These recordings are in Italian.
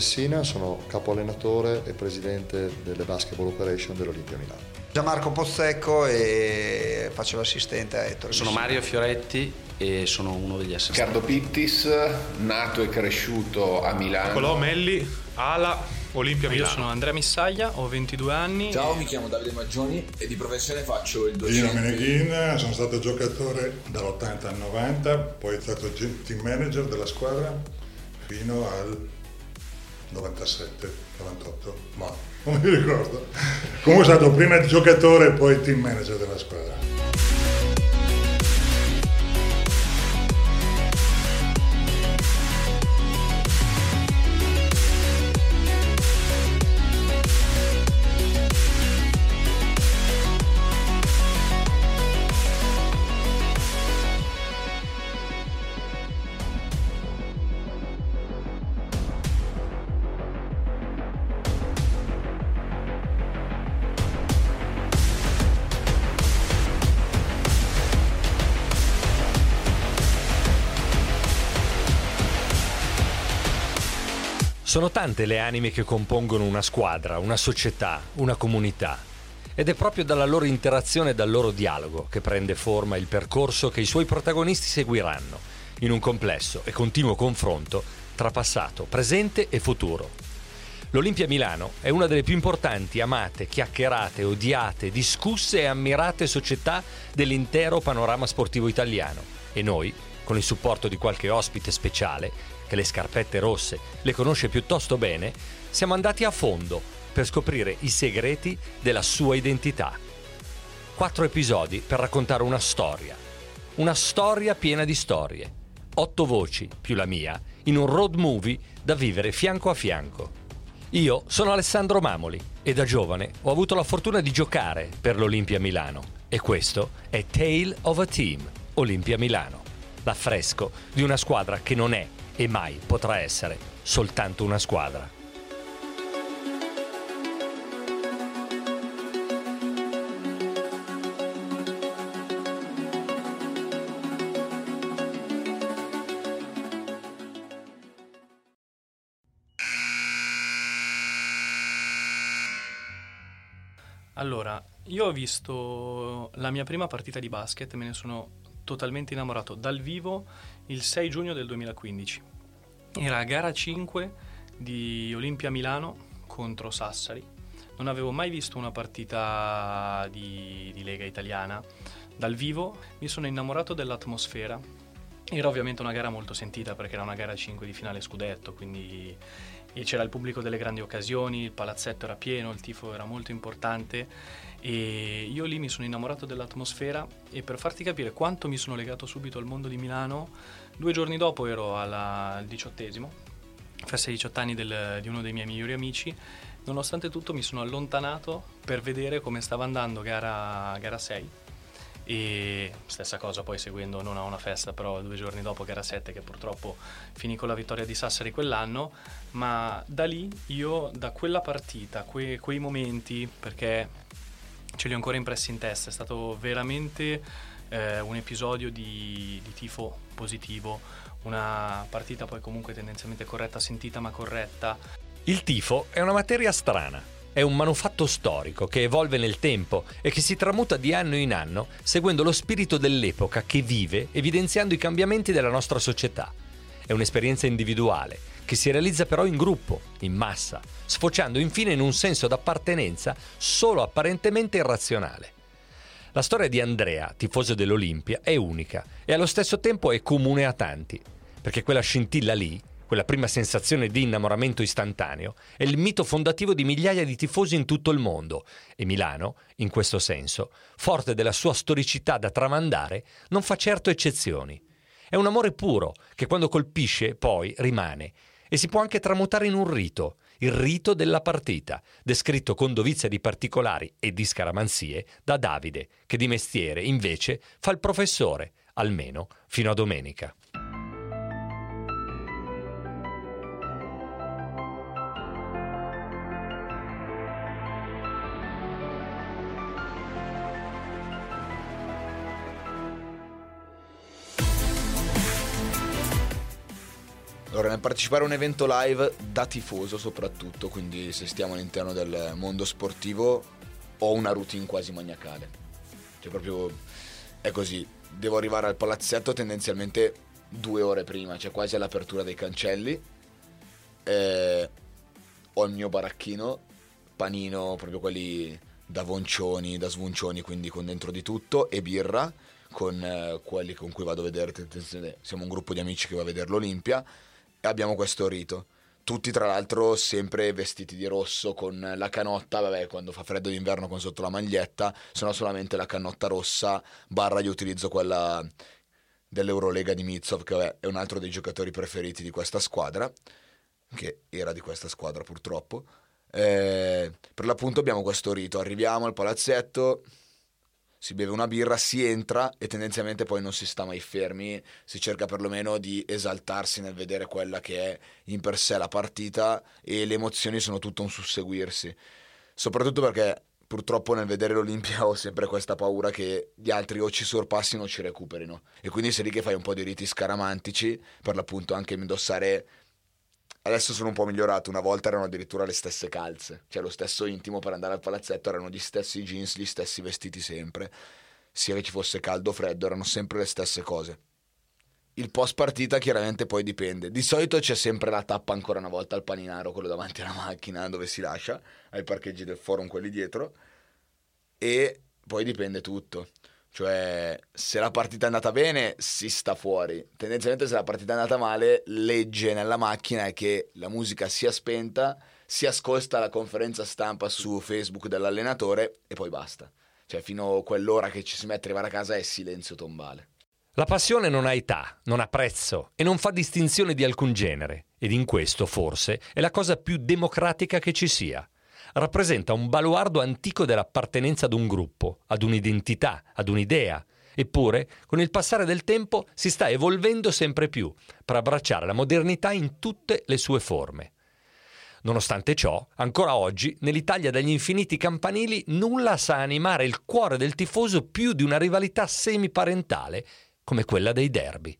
Messina, sono capo allenatore e presidente delle Basketball Operation dell'Olimpia Milano. Gianmarco Pozzecco e faccio l'assistente a Ettore. Sono Messina. Mario Fioretti e sono uno degli assistenti. Riccardo Pittis, nato e cresciuto a Milano. Nicolò Melli, Ala, Olimpia Io Milano. sono Andrea Missaglia, ho 22 anni. Ciao, mi chiamo Davide Maggioni e di professione faccio il Dino docente. Meneghin, sono stato giocatore dall'80 al 90, poi stato ge- team manager della squadra fino al 97, 98, ma non mi ricordo. Comunque sono stato prima giocatore e poi team manager della squadra. Sono tante le anime che compongono una squadra, una società, una comunità. Ed è proprio dalla loro interazione e dal loro dialogo che prende forma il percorso che i suoi protagonisti seguiranno, in un complesso e continuo confronto tra passato, presente e futuro. L'Olimpia Milano è una delle più importanti, amate, chiacchierate, odiate, discusse e ammirate società dell'intero panorama sportivo italiano. E noi, con il supporto di qualche ospite speciale, che le scarpette rosse le conosce piuttosto bene, siamo andati a fondo per scoprire i segreti della sua identità. Quattro episodi per raccontare una storia. Una storia piena di storie. Otto voci, più la mia, in un road movie da vivere fianco a fianco. Io sono Alessandro Mamoli e da giovane ho avuto la fortuna di giocare per l'Olimpia Milano. E questo è Tale of a Team, Olimpia Milano. L'affresco di una squadra che non è e mai potrà essere soltanto una squadra. Allora, io ho visto la mia prima partita di basket, me ne sono totalmente innamorato dal vivo il 6 giugno del 2015. Era gara 5 di Olimpia Milano contro Sassari. Non avevo mai visto una partita di, di Lega italiana dal vivo, mi sono innamorato dell'atmosfera. Era ovviamente una gara molto sentita perché era una gara 5 di finale scudetto, quindi c'era il pubblico delle grandi occasioni, il palazzetto era pieno, il tifo era molto importante e io lì mi sono innamorato dell'atmosfera e per farti capire quanto mi sono legato subito al mondo di Milano, due giorni dopo ero alla- al diciottesimo, festa ai 18 anni del- di uno dei miei migliori amici, nonostante tutto mi sono allontanato per vedere come stava andando gara, gara 6 e stessa cosa poi seguendo non a una festa però due giorni dopo gara 7 che purtroppo finì con la vittoria di Sassari quell'anno. Ma da lì io da quella partita que- quei momenti perché ce li ho ancora impressi in testa è stato veramente eh, un episodio di, di tifo positivo una partita poi comunque tendenzialmente corretta sentita ma corretta Il tifo è una materia strana. È un manufatto storico che evolve nel tempo e che si tramuta di anno in anno seguendo lo spirito dell'epoca che vive, evidenziando i cambiamenti della nostra società. È un'esperienza individuale che si realizza però in gruppo, in massa, sfociando infine in un senso d'appartenenza solo apparentemente irrazionale. La storia di Andrea, tifoso dell'Olimpia, è unica e allo stesso tempo è comune a tanti, perché quella scintilla lì, quella prima sensazione di innamoramento istantaneo, è il mito fondativo di migliaia di tifosi in tutto il mondo e Milano, in questo senso, forte della sua storicità da tramandare, non fa certo eccezioni. È un amore puro che quando colpisce poi rimane e si può anche tramutare in un rito, il rito della partita, descritto con dovizia di particolari e di scaramanzie da Davide, che di mestiere invece fa il professore, almeno fino a domenica. Partecipare a un evento live da tifoso soprattutto, quindi se stiamo all'interno del mondo sportivo, ho una routine quasi maniacale. Cioè proprio è così. Devo arrivare al palazzetto tendenzialmente due ore prima, cioè quasi all'apertura dei cancelli. Eh, ho il mio baracchino, panino, proprio quelli da voncioni, da svuncioni, quindi con dentro di tutto, e birra con eh, quelli con cui vado a vedere, siamo un gruppo di amici che va a vedere l'Olimpia abbiamo questo rito. Tutti tra l'altro sempre vestiti di rosso con la canotta, vabbè quando fa freddo d'inverno con sotto la maglietta, sono solamente la canotta rossa, barra io utilizzo quella dell'Eurolega di Mitsov, che vabbè, è un altro dei giocatori preferiti di questa squadra, che era di questa squadra purtroppo. Eh, per l'appunto abbiamo questo rito, arriviamo al palazzetto, si beve una birra, si entra e tendenzialmente poi non si sta mai fermi, si cerca perlomeno di esaltarsi nel vedere quella che è in per sé la partita e le emozioni sono tutto un susseguirsi. Soprattutto perché purtroppo nel vedere l'Olimpia ho sempre questa paura che gli altri o ci sorpassino o ci recuperino. E quindi sei lì che fai un po' di riti scaramantici, per l'appunto anche indossare Adesso sono un po' migliorato, una volta erano addirittura le stesse calze, cioè lo stesso intimo per andare al palazzetto erano gli stessi jeans, gli stessi vestiti sempre, sia che ci fosse caldo o freddo, erano sempre le stesse cose. Il post partita chiaramente poi dipende. Di solito c'è sempre la tappa ancora una volta al paninaro, quello davanti alla macchina dove si lascia, ai parcheggi del forum quelli dietro, e poi dipende tutto. Cioè, se la partita è andata bene, si sta fuori. Tendenzialmente, se la partita è andata male, legge nella macchina che la musica sia spenta, si ascolta la conferenza stampa su Facebook dell'allenatore e poi basta. Cioè, fino a quell'ora che ci si mette a arrivare a casa è silenzio tombale. La passione non ha età, non ha prezzo e non fa distinzione di alcun genere. Ed in questo, forse, è la cosa più democratica che ci sia rappresenta un baluardo antico dell'appartenenza ad un gruppo, ad un'identità, ad un'idea. Eppure, con il passare del tempo si sta evolvendo sempre più per abbracciare la modernità in tutte le sue forme. Nonostante ciò, ancora oggi, nell'Italia degli infiniti campanili, nulla sa animare il cuore del tifoso più di una rivalità semiparentale come quella dei derby.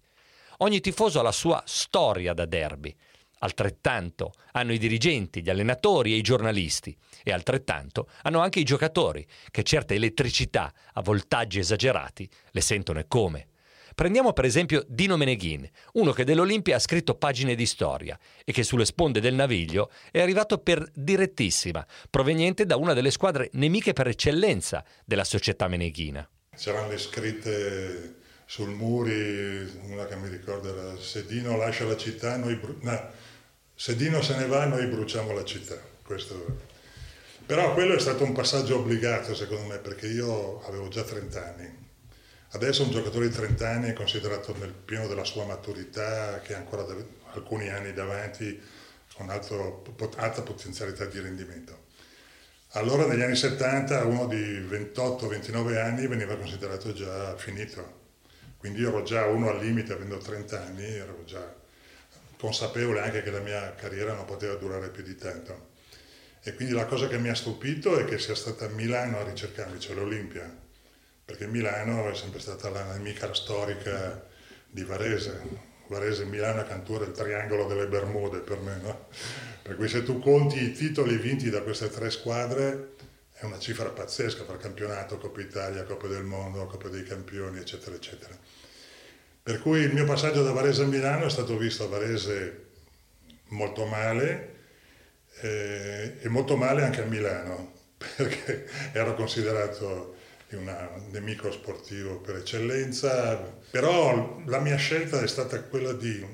Ogni tifoso ha la sua storia da derby, Altrettanto hanno i dirigenti, gli allenatori e i giornalisti e altrettanto hanno anche i giocatori che certe elettricità a voltaggi esagerati le sentono e come. Prendiamo per esempio Dino Meneghin, uno che dell'Olimpia ha scritto pagine di storia e che sulle sponde del Naviglio è arrivato per direttissima, proveniente da una delle squadre nemiche per eccellenza della società meneghina. C'erano le scritte sul muri, una che mi ricorda era se Dino lascia la città, noi... No se Dino se ne va noi bruciamo la città. Questo... Però quello è stato un passaggio obbligato secondo me perché io avevo già 30 anni. Adesso un giocatore di 30 anni è considerato nel pieno della sua maturità, che ha ancora alcuni anni davanti, con alto, alta potenzialità di rendimento. Allora negli anni 70 uno di 28-29 anni veniva considerato già finito. Quindi io ero già uno al limite, avendo 30 anni, ero già consapevole anche che la mia carriera non poteva durare più di tanto. E quindi la cosa che mi ha stupito è che sia stata Milano a ricercarmi, cioè l'Olimpia, perché Milano è sempre stata la nemica storica di Varese. Varese e Milano è cantura il triangolo delle Bermude per me, no? Per cui se tu conti i titoli vinti da queste tre squadre è una cifra pazzesca per campionato, Coppa Italia, Coppa del Mondo, Coppa dei Campioni, eccetera, eccetera. Per cui il mio passaggio da Varese a Milano è stato visto a Varese molto male eh, e molto male anche a Milano perché ero considerato un nemico sportivo per eccellenza, però la mia scelta è stata quella di,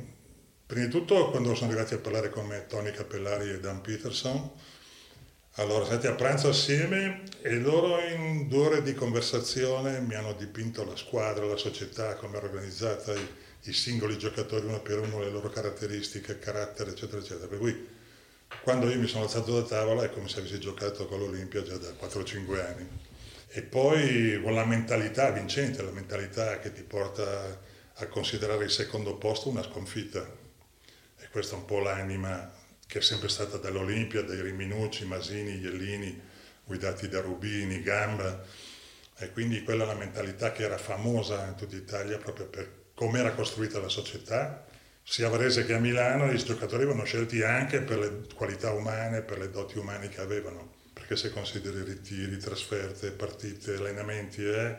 prima di tutto quando sono arrivati a parlare con me Tony Cappellari e Dan Peterson, allora siamo a pranzo assieme e loro in due ore di conversazione mi hanno dipinto la squadra, la società, come era organizzata, i, i singoli giocatori uno per uno, le loro caratteristiche, carattere, eccetera, eccetera. Per cui quando io mi sono alzato da tavola è come se avessi giocato con l'Olimpia già da 4-5 anni. E poi con la mentalità vincente, la mentalità che ti porta a considerare il secondo posto una sconfitta. E questa è un po' l'anima che è sempre stata dall'Olimpia, dai Riminucci, Masini, Iellini, guidati da Rubini, Gamba. E quindi quella è la mentalità che era famosa in tutta Italia proprio per come era costruita la società, sia a Varese che a Milano i giocatori venivano scelti anche per le qualità umane, per le doti umane che avevano, perché se consideri ritiri, trasferte, partite, allenamenti, eh,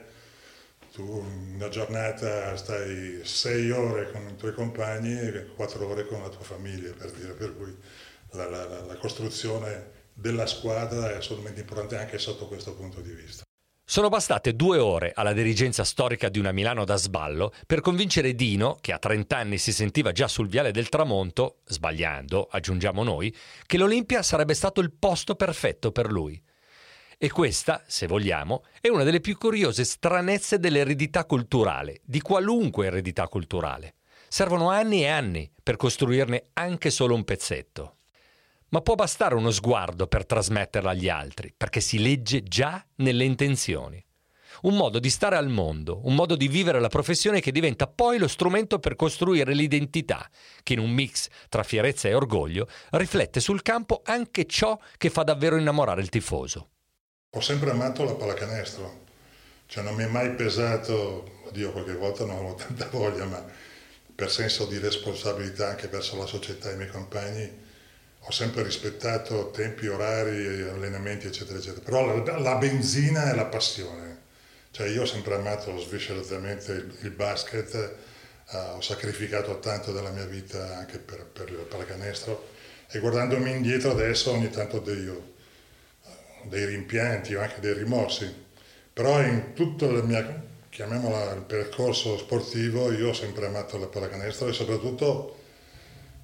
tu una giornata stai sei ore con i tuoi compagni e quattro ore con la tua famiglia, per dire, per cui la, la, la costruzione della squadra è assolutamente importante anche sotto questo punto di vista. Sono bastate due ore alla dirigenza storica di una Milano da sballo per convincere Dino, che a 30 anni si sentiva già sul viale del tramonto, sbagliando, aggiungiamo noi, che l'Olimpia sarebbe stato il posto perfetto per lui. E questa, se vogliamo, è una delle più curiose stranezze dell'eredità culturale, di qualunque eredità culturale. Servono anni e anni per costruirne anche solo un pezzetto ma può bastare uno sguardo per trasmetterla agli altri, perché si legge già nelle intenzioni. Un modo di stare al mondo, un modo di vivere la professione che diventa poi lo strumento per costruire l'identità, che in un mix tra fierezza e orgoglio riflette sul campo anche ciò che fa davvero innamorare il tifoso. Ho sempre amato la pallacanestro, cioè non mi è mai pesato, oddio qualche volta non avevo tanta voglia, ma per senso di responsabilità anche verso la società e i miei compagni ho sempre rispettato tempi, orari, allenamenti, eccetera, eccetera. Però la, la benzina è la passione. Cioè io ho sempre amato svisceratamente il, il basket, uh, ho sacrificato tanto della mia vita anche per, per il pallacanestro e guardandomi indietro adesso ogni tanto dei, dei rimpianti o anche dei rimorsi. Però in tutto il mio, chiamiamola il percorso sportivo, io ho sempre amato la pallacanestro e soprattutto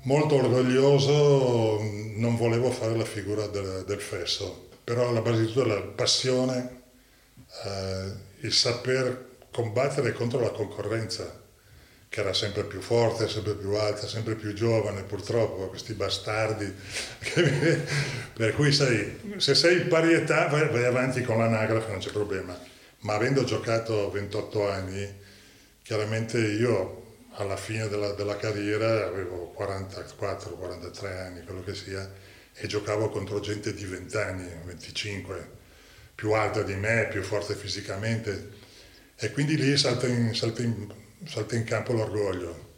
molto orgoglioso, non volevo fare la figura del, del fesso, però alla base di tutto la passione, eh, il saper combattere contro la concorrenza, che era sempre più forte, sempre più alta, sempre più giovane, purtroppo, questi bastardi. per cui sai, se sei in pari età vai, vai avanti con l'anagrafe, non c'è problema. Ma avendo giocato 28 anni, chiaramente io alla fine della, della carriera avevo 44-43 anni, quello che sia, e giocavo contro gente di 20 anni, 25, più alta di me, più forte fisicamente. E quindi lì salta in, salta in, salta in campo l'orgoglio.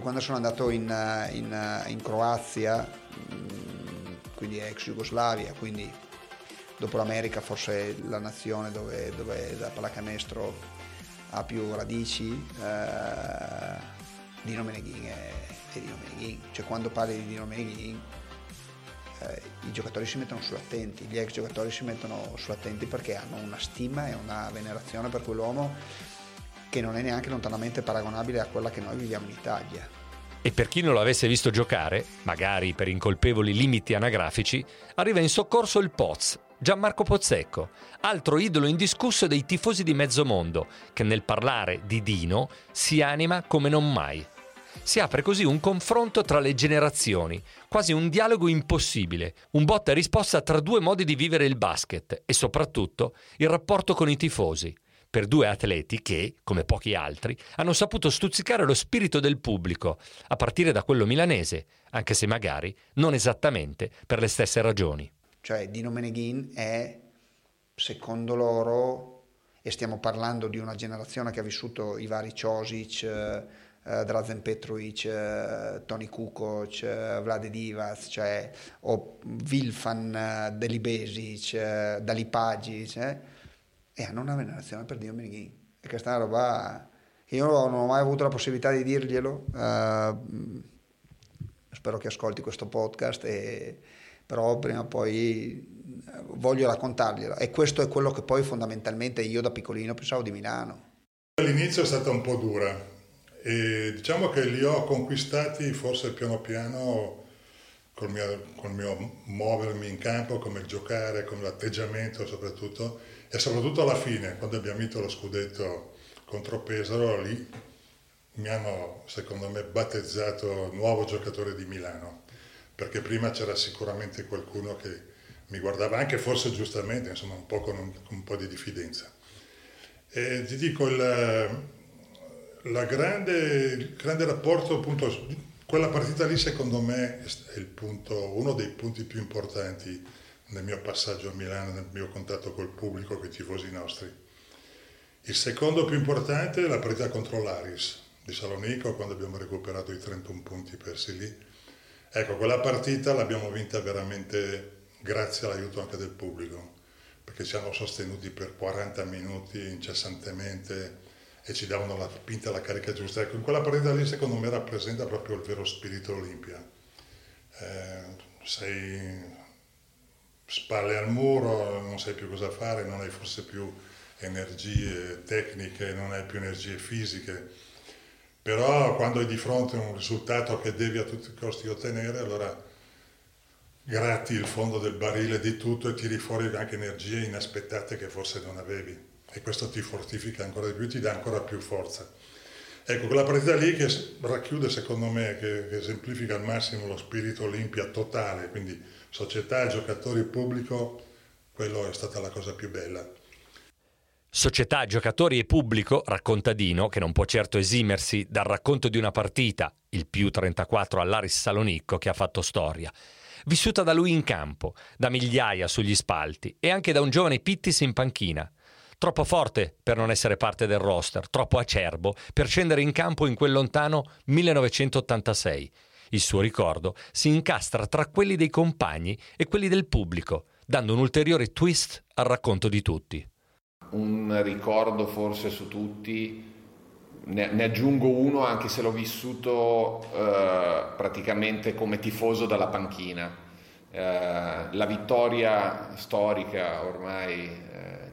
quando sono andato in, in, in Croazia, mm, quindi ex Jugoslavia, quindi dopo l'America forse la nazione dove, dove la pallacanestro ha più radici, eh, Dino Meneghin è, è Dino Meneghin. Cioè quando parli di Dino Meneghin eh, i giocatori si mettono sull'attenti, gli ex giocatori si mettono sull'attenti perché hanno una stima e una venerazione per quell'uomo che non è neanche lontanamente paragonabile a quella che noi viviamo in Italia. E per chi non lo avesse visto giocare, magari per incolpevoli limiti anagrafici, arriva in soccorso il Poz, Gianmarco Pozzecco, altro idolo indiscusso dei tifosi di mezzo mondo, che nel parlare di Dino si anima come non mai. Si apre così un confronto tra le generazioni, quasi un dialogo impossibile, un botta e risposta tra due modi di vivere il basket e soprattutto il rapporto con i tifosi per due atleti che, come pochi altri, hanno saputo stuzzicare lo spirito del pubblico, a partire da quello milanese, anche se magari non esattamente per le stesse ragioni. Cioè Dino Meneghin è, secondo loro, e stiamo parlando di una generazione che ha vissuto i vari Ciosic, eh, eh, Drazen Petrovic, eh, Tony Kukoc, eh, Vlade Divas, cioè, o Vilfan eh, Delibesic, eh, Dalipagic, eh, e hanno una venerazione per Dio Meneghin. E questa è una roba... Io non ho mai avuto la possibilità di dirglielo, eh, spero che ascolti questo podcast, e, però prima o poi voglio raccontarglielo. E questo è quello che poi fondamentalmente io da piccolino pensavo di Milano. All'inizio è stata un po' dura e diciamo che li ho conquistati forse piano piano col mio, col mio muovermi in campo, come giocare, con l'atteggiamento soprattutto e soprattutto alla fine, quando abbiamo vinto lo scudetto contro Pesaro, lì mi hanno secondo me battezzato nuovo giocatore di Milano, perché prima c'era sicuramente qualcuno che mi guardava anche forse giustamente, insomma un po' con un, con un po' di diffidenza. E ti dico, il, grande, il grande rapporto, appunto, quella partita lì secondo me è punto, uno dei punti più importanti nel mio passaggio a Milano, nel mio contatto col pubblico, con i tifosi nostri. Il secondo più importante è la partita contro l'Aris di Salonico, quando abbiamo recuperato i 31 punti persi lì. Ecco, quella partita l'abbiamo vinta veramente grazie all'aiuto anche del pubblico, perché ci hanno sostenuti per 40 minuti incessantemente e ci davano la pinta, la carica giusta. Ecco, in quella partita lì secondo me rappresenta proprio il vero spirito Olimpia. Eh, sei spalle al muro, non sai più cosa fare, non hai forse più energie tecniche, non hai più energie fisiche, però quando hai di fronte un risultato che devi a tutti i costi ottenere, allora gratti il fondo del barile di tutto e tiri fuori anche energie inaspettate che forse non avevi e questo ti fortifica ancora di più, ti dà ancora più forza. Ecco, quella partita lì che racchiude secondo me, che, che esemplifica al massimo lo spirito Olimpia totale, quindi società, giocatori, pubblico, quello è stata la cosa più bella. Società, giocatori e pubblico, racconta Dino, che non può certo esimersi dal racconto di una partita, il più 34 all'Aris Salonicco, che ha fatto storia. Vissuta da lui in campo, da migliaia sugli spalti e anche da un giovane Pittis in panchina. Troppo forte per non essere parte del roster, troppo acerbo per scendere in campo in quel lontano 1986. Il suo ricordo si incastra tra quelli dei compagni e quelli del pubblico, dando un ulteriore twist al racconto di tutti. Un ricordo forse su tutti, ne, ne aggiungo uno anche se l'ho vissuto eh, praticamente come tifoso dalla panchina. Eh, la vittoria storica ormai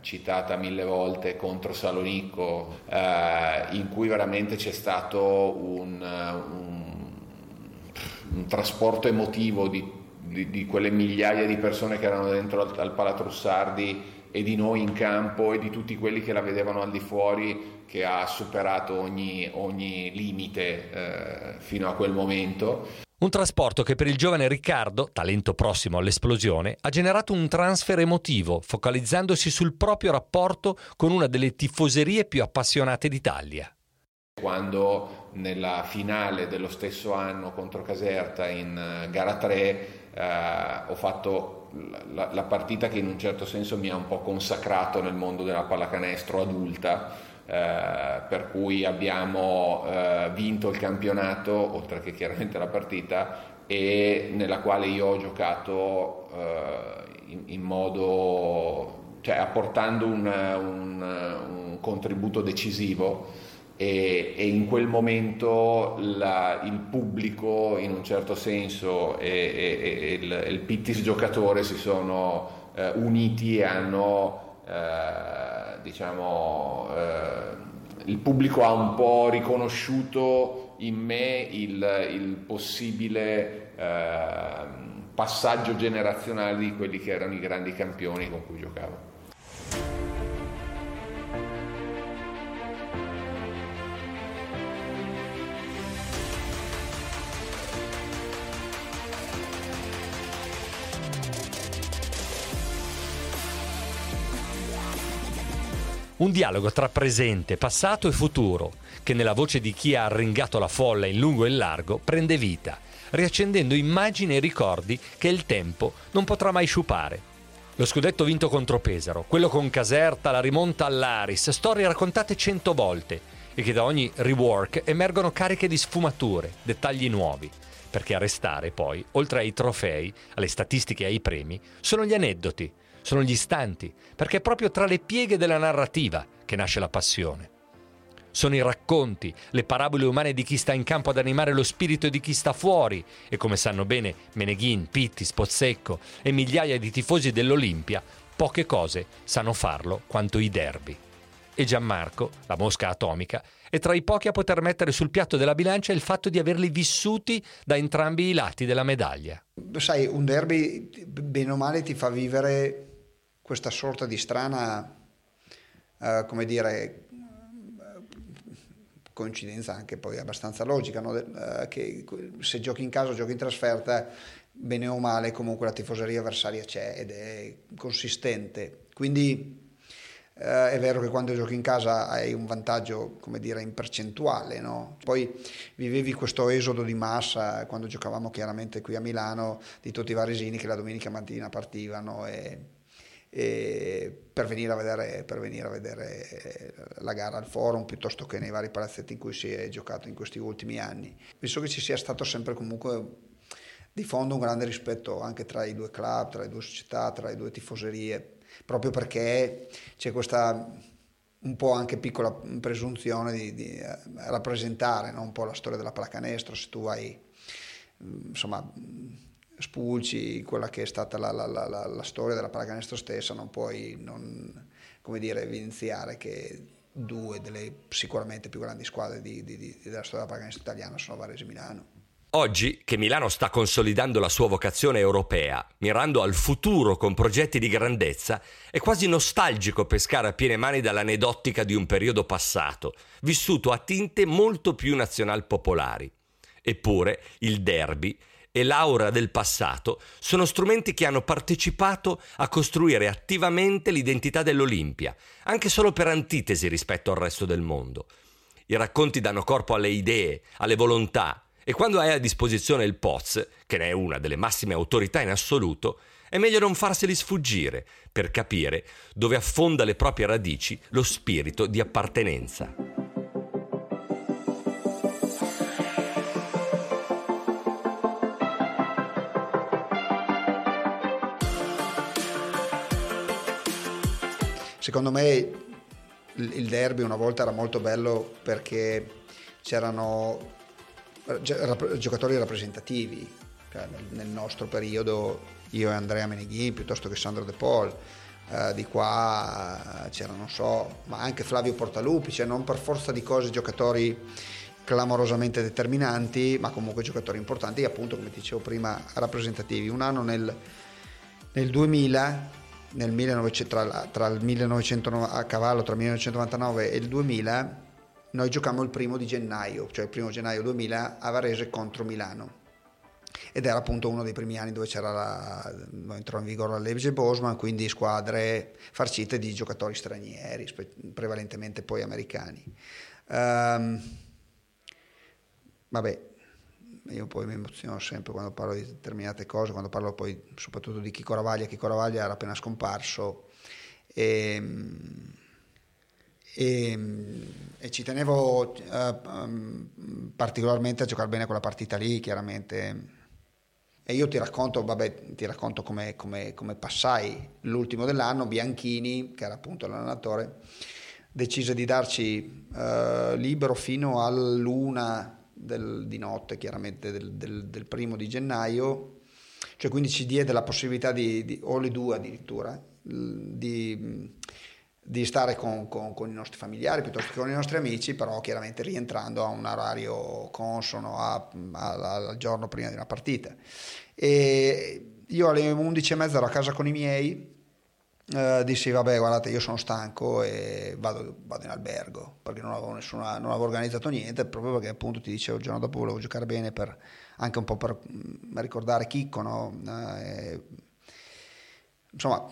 citata mille volte contro Salonicco, eh, in cui veramente c'è stato un, un, un trasporto emotivo di, di, di, quelle migliaia di persone che erano dentro al, al Palatrussardi e di noi in campo e di tutti quelli che la vedevano al di fuori che ha superato ogni, ogni limite eh, fino a quel momento. Un trasporto che per il giovane Riccardo, talento prossimo all'esplosione, ha generato un transfer emotivo, focalizzandosi sul proprio rapporto con una delle tifoserie più appassionate d'Italia. Quando nella finale dello stesso anno contro Caserta in eh, gara 3 eh, ho fatto la, la partita che in un certo senso mi ha un po' consacrato nel mondo della pallacanestro adulta, eh, per cui abbiamo eh, vinto il campionato, oltre che chiaramente la partita, e nella quale io ho giocato eh, in, in, modo, cioè apportando un, un, un contributo decisivo. E, e, in quel momento la, il pubblico in un certo senso e, e, il, il Pittis giocatore si sono eh, uniti e hanno eh, diciamo, eh, il pubblico ha un po' riconosciuto in me il, il possibile eh, passaggio generazionale di quelli che erano i grandi campioni con cui giocavo. Un dialogo tra presente, passato e futuro, che nella voce di chi ha arringato la folla in lungo e in largo prende vita, riaccendendo immagini e ricordi che il tempo non potrà mai sciupare. Lo scudetto vinto contro Pesaro, quello con Caserta, la rimonta all'Aris, storie raccontate cento volte, e che da ogni rework emergono cariche di sfumature, dettagli nuovi, perché a restare poi, oltre ai trofei, alle statistiche e ai premi, sono gli aneddoti, sono gli istanti, perché è proprio tra le pieghe della narrativa che nasce la passione. Sono i racconti, le parabole umane di chi sta in campo ad animare lo spirito di chi sta fuori e come sanno bene Meneghin, Pitti, Spozzecco e migliaia di tifosi dell'Olimpia, poche cose sanno farlo quanto i derby. E Gianmarco, la mosca atomica, è tra i pochi a poter mettere sul piatto della bilancia il fatto di averli vissuti da entrambi i lati della medaglia. Sai, un derby bene o male ti fa vivere questa sorta di strana, uh, come dire, coincidenza anche poi abbastanza logica, no? uh, che se giochi in casa o giochi in trasferta, bene o male comunque la tifoseria avversaria c'è ed è consistente. Quindi uh, è vero che quando giochi in casa hai un vantaggio, come dire, in percentuale, no? Poi vivevi questo esodo di massa quando giocavamo chiaramente qui a Milano di tutti i varesini che la domenica mattina partivano e per venire, vedere, per, venire a vedere, eh, la gara al forum piuttosto che nei vari palazzetti in cui si è giocato in questi ultimi anni. Penso che ci sia stato sempre comunque di fondo un grande rispetto anche tra i due club, tra le due società, tra le due tifoserie, proprio perché c'è questa un po' anche piccola presunzione di, di eh, rappresentare no? un po' la storia della pallacanestro, se tu hai insomma spulci quella che è stata la, la, la, la storia della pallacanestro stessa, non puoi non, dire, evidenziare che due delle sicuramente più grandi squadre di, di, di, della storia della pallacanestro italiana sono Varese e Milano. Oggi che Milano sta consolidando la sua vocazione europea, mirando al futuro con progetti di grandezza, è quasi nostalgico pescare a piene mani dall'anedottica di un periodo passato, vissuto a tinte molto più nazional popolari. Eppure il derby e l'aura del passato sono strumenti che hanno partecipato a costruire attivamente l'identità dell'Olimpia, anche solo per antitesi rispetto al resto del mondo. I racconti danno corpo alle idee, alle volontà, e quando hai a disposizione il Poz, che ne è una delle massime autorità in assoluto, è meglio non farseli sfuggire per capire dove affonda le proprie radici lo spirito di appartenenza. Secondo me il derby una volta era molto bello perché c'erano giocatori rappresentativi, cioè nel nostro periodo io e Andrea Meneghin piuttosto che Sandro De Paul, eh, di qua c'era non so, ma anche Flavio Portalupi, cioè non per forza di cose giocatori clamorosamente determinanti, ma comunque giocatori importanti appunto come dicevo prima rappresentativi. Un anno nel, nel 2000 nel 1900, tra, tra, il 1900 a cavallo tra il 1999 e il 2000 noi giocammo il primo di gennaio, cioè il primo gennaio 2000 a Varese contro Milano. Ed era appunto uno dei primi anni dove c'era la, entrò in vigore la legge Bosman, quindi squadre farcite di giocatori stranieri, prevalentemente poi americani. Um, vabbè, io poi mi emoziono sempre quando parlo di determinate cose, quando parlo poi soprattutto di Chico Ravaglia, Chico Ravaglia era appena scomparso e, e, e ci tenevo uh, particolarmente a giocare bene quella partita lì, chiaramente. E io ti racconto, vabbè, ti racconto come, come, come passai l'ultimo dell'anno, Bianchini, che era appunto l'allenatore, decise di darci uh, libero fino all'una del, di notte, chiaramente del, del, del, primo di gennaio, cioè quindi ci diede la possibilità di, di o le due addirittura, di, di stare con, con, con, i nostri familiari piuttosto che con i nostri amici, però chiaramente rientrando a un orario consono a, a, al giorno prima di una partita. E io alle 11.30 ero a casa con i miei, Uh, dissi vabbè guardate io sono stanco e vado, vado in albergo perché non avevo, nessuna, non avevo, organizzato niente proprio perché appunto ti dicevo il giorno dopo volevo giocare bene per, anche un po' per mm, ricordare Chicco no? uh, insomma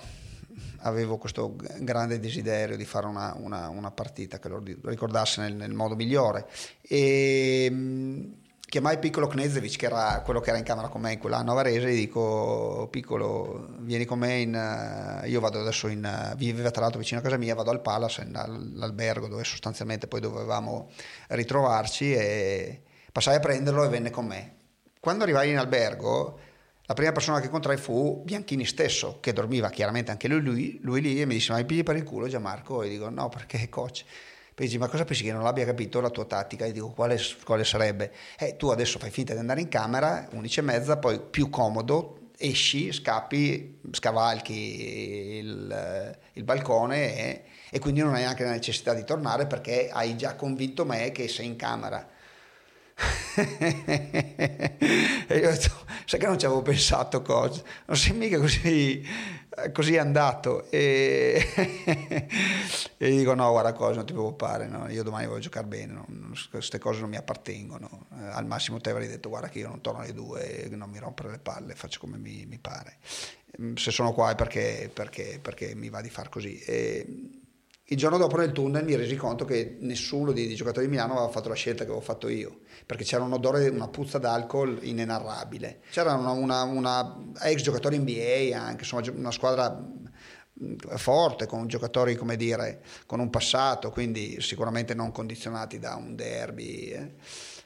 avevo questo grande desiderio di fare una, una, una partita che lo ricordasse nel, nel modo migliore e, mm, chiamai Piccolo Knezevic, che era quello che era in camera con me in quell'anno a Varese, gli dico, Piccolo, vieni con me, in, eh, io vado adesso in, eh, viveva tra l'altro vicino a casa mia, vado al Palace, in, all'albergo dove sostanzialmente poi dovevamo ritrovarci e passai a prenderlo e venne con me. Quando arrivai in albergo, la prima persona che incontrai fu Bianchini stesso, che dormiva chiaramente anche lui, lui, lui lì, e mi disse, ma mi pigli per il culo Gianmarco? E dico, no, perché coach. Dici, ma cosa pensi che non abbia capito la tua tattica? E dico, quale, quale sarebbe? Eh, tu adesso fai finta di andare in camera, 11 e mezza, poi più comodo, esci, scappi, scavalchi il, il balcone e, e, quindi non hai neanche la necessità di tornare perché hai già convinto me che sei in camera. e io ho detto, sai che non ci avevo pensato coach, non sei mica così così andato e, e dico no guarda cosa non ti preoccupare no? io domani voglio giocare bene no? queste cose non mi appartengono eh, al massimo te avrei detto guarda che io non torno alle due non mi rompere le palle faccio come mi, mi pare mm, se sono qua è perché, perché, perché mi va di far così e, il giorno dopo nel tunnel mi resi conto che nessuno dei, dei, giocatori di Milano aveva fatto la scelta che avevo fatto io, perché c'era un odore, una puzza d'alcol inenarrabile. C'era una, una, una ex giocatore NBA anche, insomma una squadra mm, forte, con giocatori come dire, con un passato, quindi sicuramente non condizionati da un derby. Eh.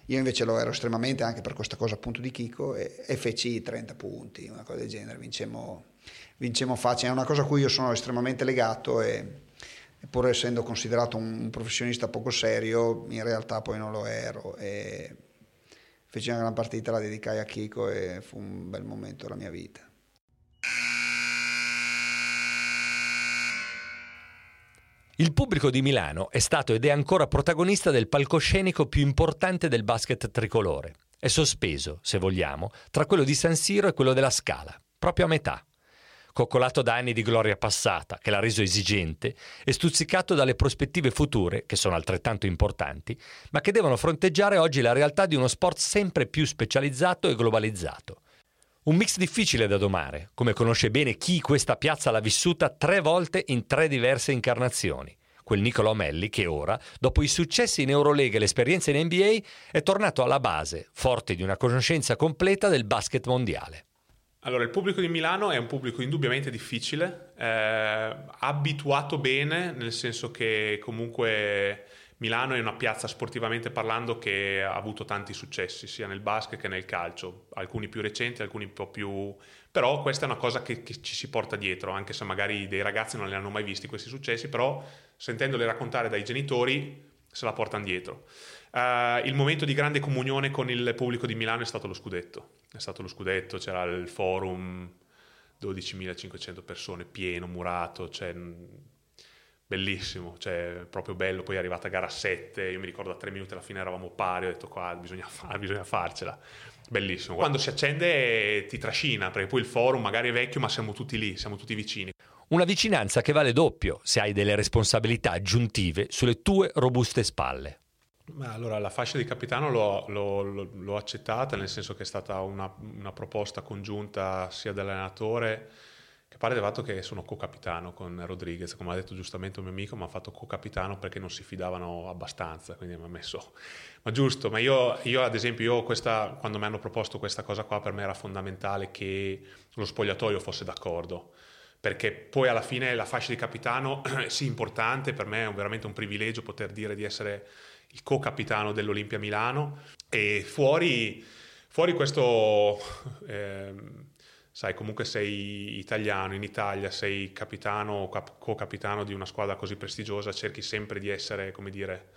Io invece lo ero estremamente anche per questa cosa appunto di Chico e, e feci 30 punti, una cosa del genere, vincemmo, vincemmo facile, è una cosa a cui io sono estremamente legato e pur essendo considerato un professionista poco serio, in realtà poi non lo ero. E feci una gran partita, la dedicai a Chico e fu un bel momento della mia vita. Il pubblico di Milano è stato ed è ancora protagonista del palcoscenico più importante del basket tricolore. È sospeso, se vogliamo, tra quello di San Siro e quello della Scala, proprio a metà coccolato da anni di gloria passata, che l'ha reso esigente, e stuzzicato dalle prospettive future, che sono altrettanto importanti, ma che devono fronteggiare oggi la realtà di uno sport sempre più specializzato e globalizzato. Un mix difficile da domare, come conosce bene chi questa piazza l'ha vissuta tre volte in tre diverse incarnazioni. Quel Nicolò Melli che ora, dopo i successi in Eurolega e l'esperienza in NBA, è tornato alla base, forte di una conoscenza completa del basket mondiale. Allora, il pubblico di Milano è un pubblico indubbiamente difficile, eh, abituato bene, nel senso che comunque Milano è una piazza sportivamente parlando che ha avuto tanti successi, sia nel basket che nel calcio, alcuni più recenti, alcuni un po' più... però questa è una cosa che, che ci si porta dietro, anche se magari dei ragazzi non li hanno mai visti questi successi, però sentendoli raccontare dai genitori se la portano dietro. Uh, il momento di grande comunione con il pubblico di Milano è stato lo scudetto. È stato lo scudetto, c'era il forum, 12.500 persone, pieno, murato, cioè, bellissimo, cioè, proprio bello. Poi è arrivata gara 7, io mi ricordo a tre minuti alla fine eravamo pari, ho detto qua bisogna, far, bisogna farcela. Bellissimo. Quando si accende ti trascina, perché poi il forum magari è vecchio, ma siamo tutti lì, siamo tutti vicini. Una vicinanza che vale doppio se hai delle responsabilità aggiuntive sulle tue robuste spalle. Ma allora la fascia di capitano l'ho, l'ho, l'ho, accettata, nel senso che è stata una, una proposta congiunta sia dell'allenatore che pare del fatto che sono co-capitano con Rodriguez, come ha detto giustamente un mio amico, mi ha fatto co-capitano perché non si fidavano abbastanza, quindi mi ha messo... Ma giusto, ma io, io ad esempio, io questa, quando mi hanno proposto questa cosa qua, per me era fondamentale che lo spogliatoio fosse d'accordo. Perché poi alla fine la fascia di capitano sì importante, per me è veramente un privilegio poter dire di essere il co-capitano dell'Olimpia Milano e fuori, fuori questo, eh, sai, comunque sei italiano, in Italia sei capitano o co-capitano di una squadra così prestigiosa, cerchi sempre di essere, come dire,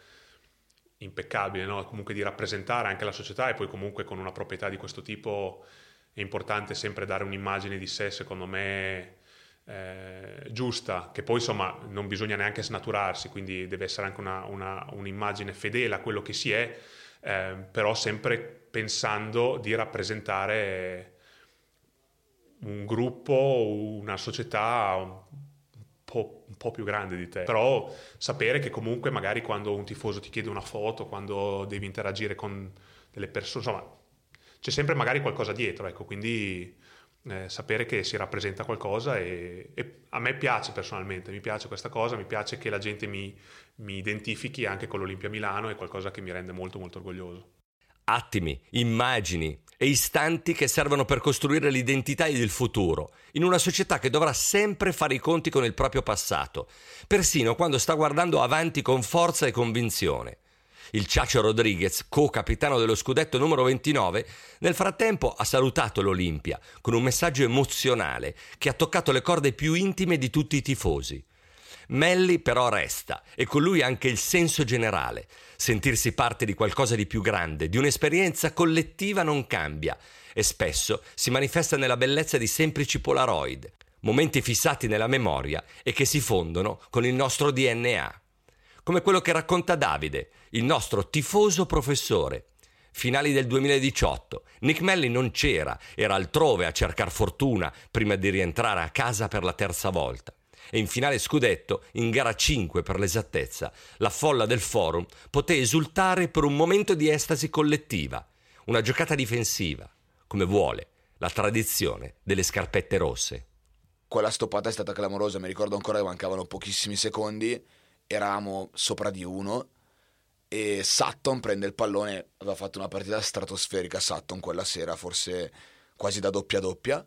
impeccabile, no? comunque di rappresentare anche la società e poi comunque con una proprietà di questo tipo è importante sempre dare un'immagine di sé, secondo me, eh, giusta, che poi insomma non bisogna neanche snaturarsi, quindi deve essere anche una, una, un'immagine fedele a quello che si è, eh, però sempre pensando di rappresentare un gruppo, una società un po', un po' più grande di te. Però sapere che comunque magari quando un tifoso ti chiede una foto, quando devi interagire con delle persone, insomma, c'è sempre magari qualcosa dietro, ecco, quindi eh, sapere che si rappresenta qualcosa e, e, a me piace personalmente, mi piace questa cosa, mi piace che la gente mi, mi identifichi anche con l'Olimpia Milano, è qualcosa che mi rende molto molto orgoglioso. Attimi, immagini e istanti che servono per costruire l'identità ed il futuro, in una società che dovrà sempre fare i conti con il proprio passato, persino quando sta guardando avanti con forza e convinzione. Il Ciacio Rodriguez, co-capitano dello scudetto numero 29, nel frattempo ha salutato l'Olimpia con un messaggio emozionale che ha toccato le corde più intime di tutti i tifosi. Melli però resta e con lui anche il senso generale. Sentirsi parte di qualcosa di più grande, di un'esperienza collettiva non cambia e spesso si manifesta nella bellezza di semplici polaroid, momenti fissati nella memoria e che si fondono con il nostro DNA come quello che racconta Davide, il nostro tifoso professore. Finali del 2018. Nick Melli non c'era, era altrove a cercar fortuna prima di rientrare a casa per la terza volta. E in finale scudetto, in gara 5 per l'esattezza, la folla del forum poté esultare per un momento di estasi collettiva, una giocata difensiva, come vuole la tradizione delle scarpette rosse. Quella stoppata è stata clamorosa, mi ricordo ancora che mancavano pochissimi secondi eravamo sopra di uno e Sutton prende il pallone, aveva fatto una partita stratosferica Sutton quella sera, forse quasi da doppia doppia,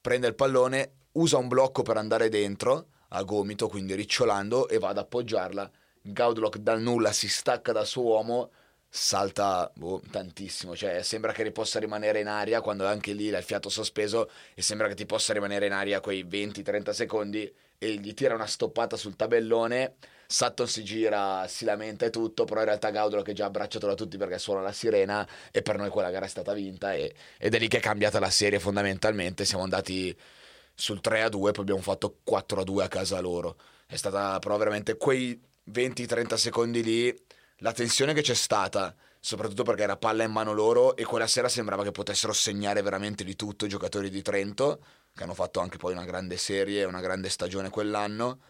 prende il pallone, usa un blocco per andare dentro a gomito, quindi ricciolando e va ad appoggiarla. Gaudlock dal nulla si stacca dal suo uomo, salta boh, tantissimo, cioè sembra che possa rimanere in aria quando anche lì il fiato sospeso e sembra che ti possa rimanere in aria quei 20-30 secondi e gli tira una stoppata sul tabellone Sutton si gira, si lamenta e tutto, però in realtà Gaudolo che è già abbracciato da tutti perché suona la sirena e per noi quella gara è stata vinta e, ed è lì che è cambiata la serie fondamentalmente, siamo andati sul 3 a 2, poi abbiamo fatto 4 a 2 a casa loro. È stata però veramente quei 20-30 secondi lì, la tensione che c'è stata, soprattutto perché era palla in mano loro e quella sera sembrava che potessero segnare veramente di tutto i giocatori di Trento, che hanno fatto anche poi una grande serie, una grande stagione quell'anno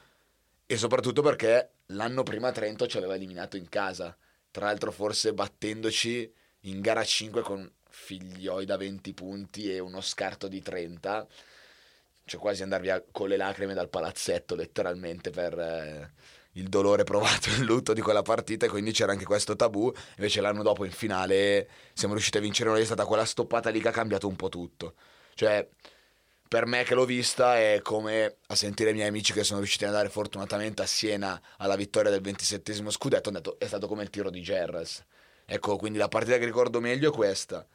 e soprattutto perché l'anno prima Trento ci aveva eliminato in casa, tra l'altro forse battendoci in gara 5 con Figlioi da 20 punti e uno scarto di 30, cioè quasi andare via con le lacrime dal palazzetto letteralmente per eh, il dolore provato, il lutto di quella partita e quindi c'era anche questo tabù, invece l'anno dopo in finale siamo riusciti a vincere noi, è stata quella stoppata lì che ha cambiato un po' tutto, cioè per me che l'ho vista è come a sentire i miei amici che sono riusciti ad andare fortunatamente a Siena alla vittoria del 27 scudetto, detto è stato come il tiro di Gerras. Ecco, quindi la partita che ricordo meglio è questa.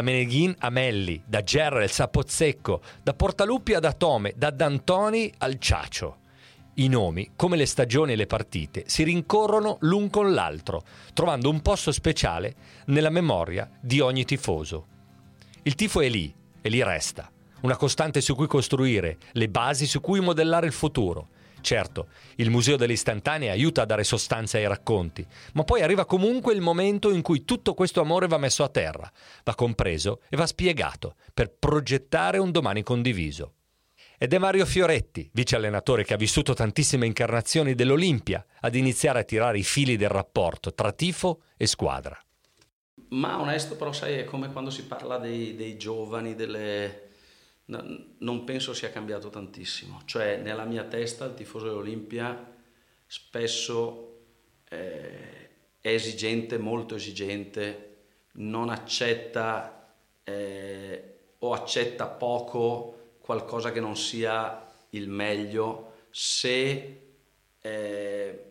Da Meneghin a Melli, da Gerrels a Pozzecco, da Portaluppi ad Atome, da D'Antoni al Ciacio. I nomi, come le stagioni e le partite, si rincorrono l'un con l'altro, trovando un posto speciale nella memoria di ogni tifoso. Il tifo è lì e lì resta, una costante su cui costruire, le basi su cui modellare il futuro Certo, il Museo delle Istantanee aiuta a dare sostanza ai racconti, ma poi arriva comunque il momento in cui tutto questo amore va messo a terra, va compreso e va spiegato per progettare un domani condiviso. Ed è Mario Fioretti, vice allenatore che ha vissuto tantissime incarnazioni dell'Olimpia, ad iniziare a tirare i fili del rapporto tra tifo e squadra. Ma onesto, però, sai, è come quando si parla dei, dei giovani, delle, non penso sia cambiato tantissimo. Cioè, nella mia testa il tifoso dell'Olimpia spesso eh, è esigente, molto esigente, non accetta eh, o accetta poco qualcosa che non sia il meglio se eh,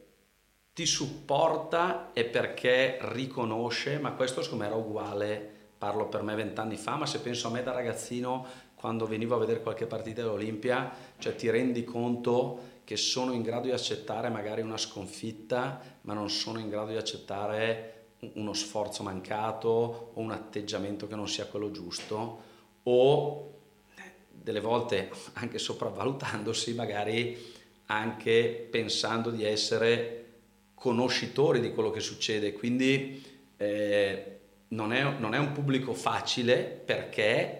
ti supporta è perché riconosce, ma questo secondo me era uguale, parlo per me vent'anni fa, ma se penso a me da ragazzino quando venivo a vedere qualche partita dell'Olimpia, cioè ti rendi conto che sono in grado di accettare magari una sconfitta, ma non sono in grado di accettare uno sforzo mancato o un atteggiamento che non sia quello giusto o delle volte anche sopravvalutandosi, magari anche pensando di essere conoscitori di quello che succede. Quindi eh, non, è, non è un pubblico facile perché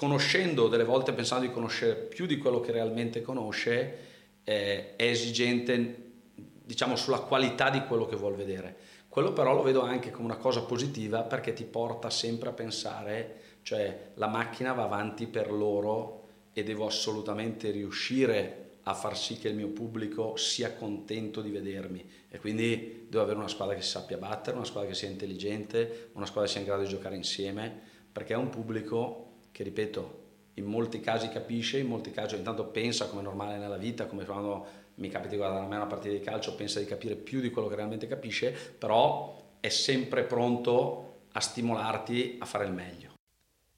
conoscendo delle volte pensando di conoscere più di quello che realmente conosce, eh, è esigente diciamo sulla qualità di quello che vuol vedere. Quello però lo vedo anche come una cosa positiva perché ti porta sempre a pensare, cioè la macchina va avanti per loro e devo assolutamente riuscire a far sì che il mio pubblico sia contento di vedermi e quindi devo avere una squadra che si sappia battere, una squadra che sia intelligente, una squadra che sia in grado di giocare insieme, perché è un pubblico che, ripeto, in molti casi capisce, in molti casi intanto pensa come è normale nella vita, come quando mi capita di guardare a me una partita di calcio, pensa di capire più di quello che realmente capisce, però è sempre pronto a stimolarti a fare il meglio.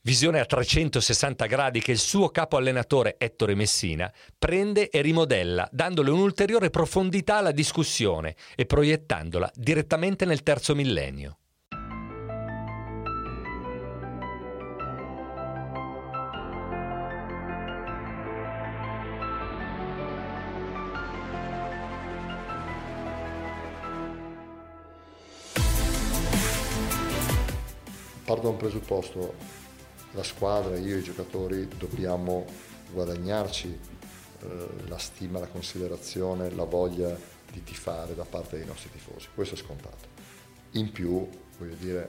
Visione a 360 gradi che il suo capo allenatore Ettore Messina prende e rimodella, dandole un'ulteriore profondità alla discussione e proiettandola direttamente nel terzo millennio. Parto da un presupposto, la squadra, io i giocatori dobbiamo guadagnarci eh, la stima, la considerazione, la voglia di tifare da parte dei nostri tifosi, questo è scontato. In più, voglio dire,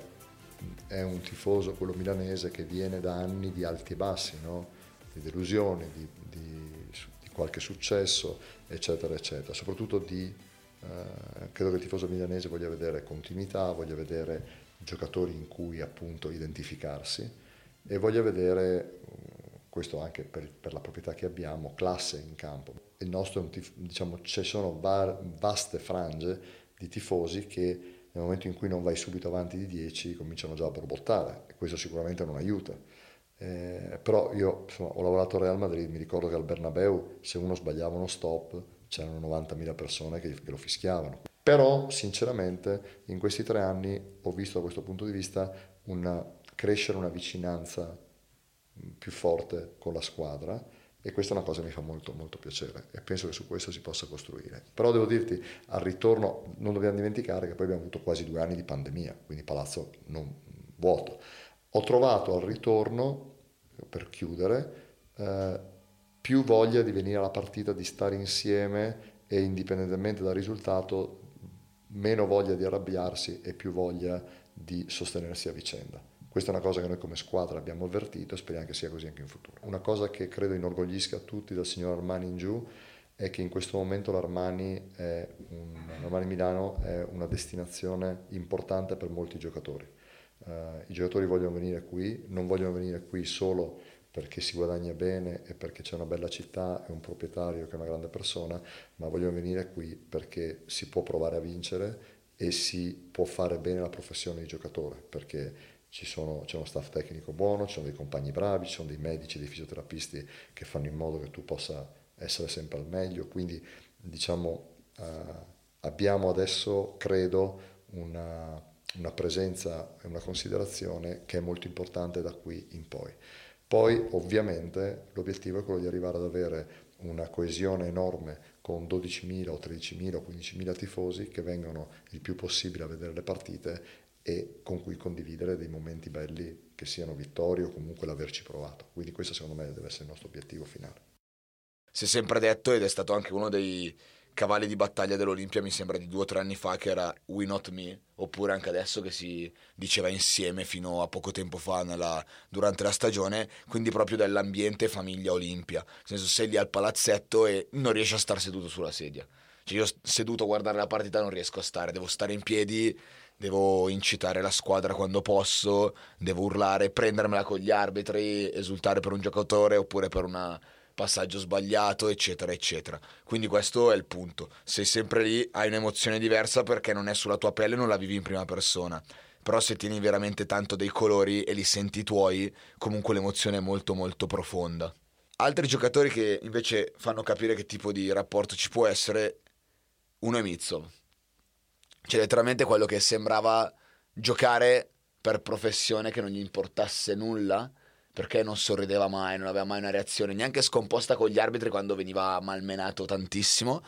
è un tifoso, quello milanese, che viene da anni di alti e bassi, no? di delusioni, di, di, di, qualche successo, eccetera, eccetera. Soprattutto di, eh, credo che il tifoso milanese voglia vedere continuità, voglia vedere giocatori in cui appunto identificarsi e voglio vedere, questo anche per, per la proprietà che abbiamo, classe in campo. Il nostro è un tif- diciamo, ci sono var- vaste frange di tifosi che nel momento in cui non vai subito avanti di 10 cominciano già a borbottare e questo sicuramente non aiuta. Eh, però io insomma, ho lavorato a Real Madrid, mi ricordo che al Bernabeu se uno sbagliava uno stop c'erano 90.000 persone che, che lo fischiavano. Però sinceramente in questi tre anni ho visto da questo punto di vista una, crescere una vicinanza più forte con la squadra e questa è una cosa che mi fa molto molto piacere e penso che su questo si possa costruire. Però devo dirti, al ritorno non dobbiamo dimenticare che poi abbiamo avuto quasi due anni di pandemia, quindi palazzo non vuoto. Ho trovato al ritorno, per chiudere, eh, più voglia di venire alla partita, di stare insieme e indipendentemente dal risultato meno voglia di arrabbiarsi e più voglia di sostenersi a vicenda. Questa è una cosa che noi come squadra abbiamo avvertito e speriamo che sia così anche in futuro. Una cosa che credo inorgoglisca tutti dal signor Armani in giù è che in questo momento l'Armani, un, l'Armani Milano è una destinazione importante per molti giocatori. Uh, I giocatori vogliono venire qui, non vogliono venire qui solo perché si guadagna bene e perché c'è una bella città e un proprietario che è una grande persona, ma vogliono venire qui perché si può provare a vincere e si può fare bene la professione di giocatore, perché sono, c'è uno staff tecnico buono, ci sono dei compagni bravi, ci sono dei medici, dei fisioterapisti che fanno in modo che tu possa essere sempre al meglio, quindi diciamo uh, abbiamo adesso, credo, una, una presenza e una considerazione che è molto importante da qui in poi. Poi ovviamente l'obiettivo è quello di arrivare ad avere una coesione enorme con 12.000 o 13.000 o 15.000 tifosi che vengono il più possibile a vedere le partite e con cui condividere dei momenti belli che siano vittorie o comunque l'averci provato. Quindi questo secondo me deve essere il nostro obiettivo finale. Si è sempre detto ed è stato anche uno dei cavalli di battaglia dell'Olimpia mi sembra di due o tre anni fa che era We Not Me oppure anche adesso che si diceva insieme fino a poco tempo fa nella, durante la stagione quindi proprio dell'ambiente famiglia Olimpia. Nel senso sei lì al palazzetto e non riesci a stare seduto sulla sedia. Cioè io seduto a guardare la partita non riesco a stare. Devo stare in piedi devo incitare la squadra quando posso devo urlare prendermela con gli arbitri esultare per un giocatore oppure per una passaggio sbagliato, eccetera, eccetera. Quindi questo è il punto. Sei sempre lì, hai un'emozione diversa perché non è sulla tua pelle, non la vivi in prima persona. Però se tieni veramente tanto dei colori e li senti tuoi, comunque l'emozione è molto molto profonda. Altri giocatori che invece fanno capire che tipo di rapporto ci può essere, uno è Mizzo. Cioè letteralmente quello che sembrava giocare per professione che non gli importasse nulla perché non sorrideva mai, non aveva mai una reazione neanche scomposta con gli arbitri quando veniva malmenato tantissimo.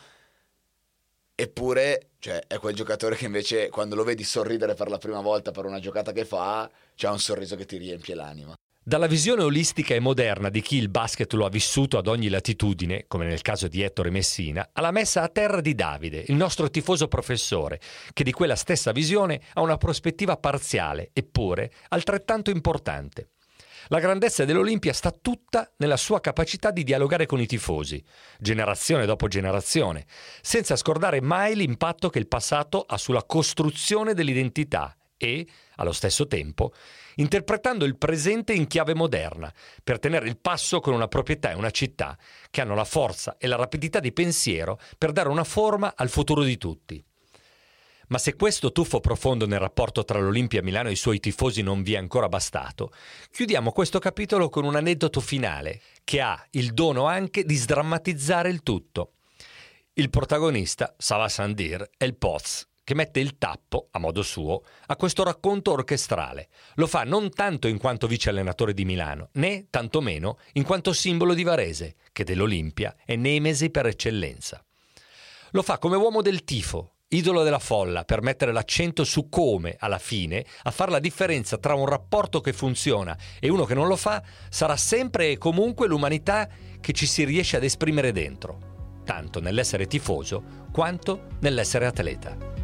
Eppure, cioè, è quel giocatore che invece quando lo vedi sorridere per la prima volta per una giocata che fa, c'ha un sorriso che ti riempie l'anima. Dalla visione olistica e moderna di chi il basket lo ha vissuto ad ogni latitudine, come nel caso di Ettore Messina, alla messa a terra di Davide, il nostro tifoso professore, che di quella stessa visione ha una prospettiva parziale, eppure altrettanto importante. La grandezza dell'Olimpia sta tutta nella sua capacità di dialogare con i tifosi, generazione dopo generazione, senza scordare mai l'impatto che il passato ha sulla costruzione dell'identità e, allo stesso tempo, interpretando il presente in chiave moderna, per tenere il passo con una proprietà e una città che hanno la forza e la rapidità di pensiero per dare una forma al futuro di tutti. Ma se questo tuffo profondo nel rapporto tra l'Olimpia Milano e i suoi tifosi non vi è ancora bastato, chiudiamo questo capitolo con un aneddoto finale che ha il dono anche di sdrammatizzare il tutto. Il protagonista, Sava Sandir, è il Poz, che mette il tappo, a modo suo, a questo racconto orchestrale. Lo fa non tanto in quanto vice allenatore di Milano, né tantomeno in quanto simbolo di Varese, che dell'Olimpia è nemesi per eccellenza. Lo fa come uomo del tifo, idolo della folla, per mettere l'accento su come, alla fine, a fare la differenza tra un rapporto che funziona e uno che non lo fa, sarà sempre e comunque l'umanità che ci si riesce ad esprimere dentro, tanto nell'essere tifoso quanto nell'essere atleta.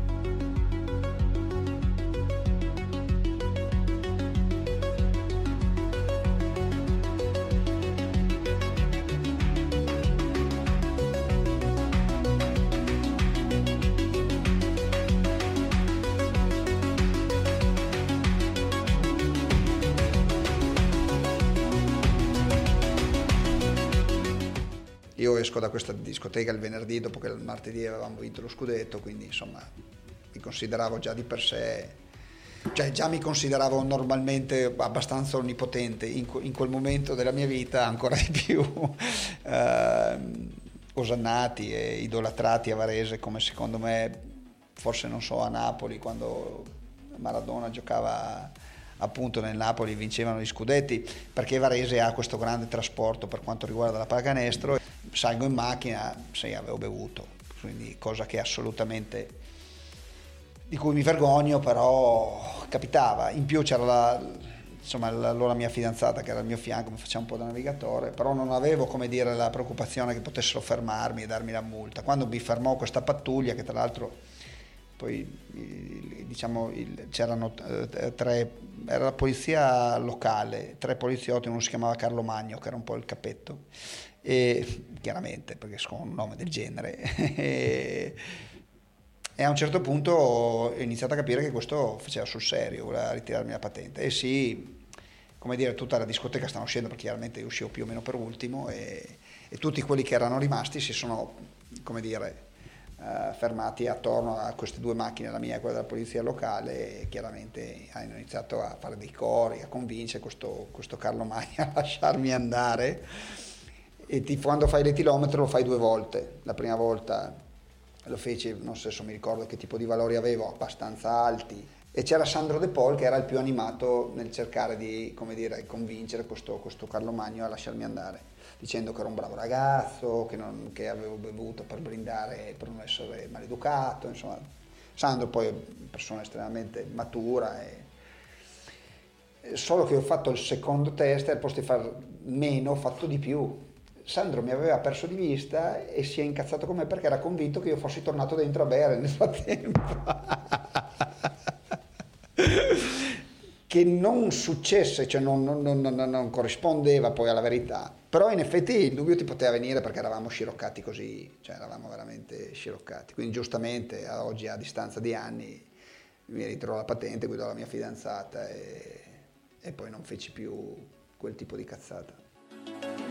Esco da questa discoteca il venerdì dopo che il martedì avevamo vinto lo scudetto, quindi insomma mi consideravo già di per sé, cioè già mi consideravo normalmente abbastanza onnipotente, in, in quel momento della mia vita ancora di più eh, osannati e idolatrati a Varese come secondo me, forse non so, a Napoli quando Maradona giocava appunto nel Napoli vincevano gli scudetti perché Varese ha questo grande trasporto per quanto riguarda la pallacanestro salgo in macchina, sì, avevo bevuto, quindi cosa che assolutamente di cui mi vergogno, però capitava. In più c'era la, insomma, allora mia fidanzata che era al mio fianco, mi faceva un po' da navigatore, però non avevo come dire la preoccupazione che potessero fermarmi e darmi la multa. Quando mi fermò questa pattuglia, che tra l'altro poi diciamo c'erano eh, tre, era la polizia locale, tre poliziotti, uno si chiamava Carlo Magno che era un po' il capetto e chiaramente perché con un nome del genere e, e, a un certo punto ho iniziato a capire che questo faceva sul serio, voleva ritirarmi la patente. E sì, come dire, tutta la discoteca stava uscendo perché chiaramente io uscivo più o meno per ultimo e, e tutti quelli che erano rimasti si sono, come dire, Uh, fermati attorno a queste due macchine, la mia e quella della polizia locale, e chiaramente hanno iniziato a fare dei cori, a convincere questo, questo Carlo Magna a lasciarmi andare e ti, quando fai l'etilometro lo fai due volte. La prima volta lo feci, non so se mi ricordo che tipo di valori avevo, abbastanza alti. E c'era Sandro De Paul che era il più animato nel cercare di dire, convincere questo, questo, Carlo Magno a lasciarmi andare, dicendo che ero un bravo ragazzo, che, non, che avevo bevuto per brindare per non essere maleducato. Insomma, Sandro poi è una persona estremamente matura. E, solo che ho fatto il secondo test e al posto di far meno ho fatto di più Sandro mi aveva perso di vista e si è incazzato con me perché era convinto che io fossi tornato dentro a bere nel frattempo. che non successe, cioè non, non, non, non, corrispondeva poi alla verità. Però in effetti il dubbio ti poteva venire perché eravamo sciroccati così, cioè eravamo veramente sciroccati. Quindi giustamente oggi a distanza di anni mi ritrovo la patente, guidò la mia fidanzata e, e poi non feci più quel tipo di cazzata.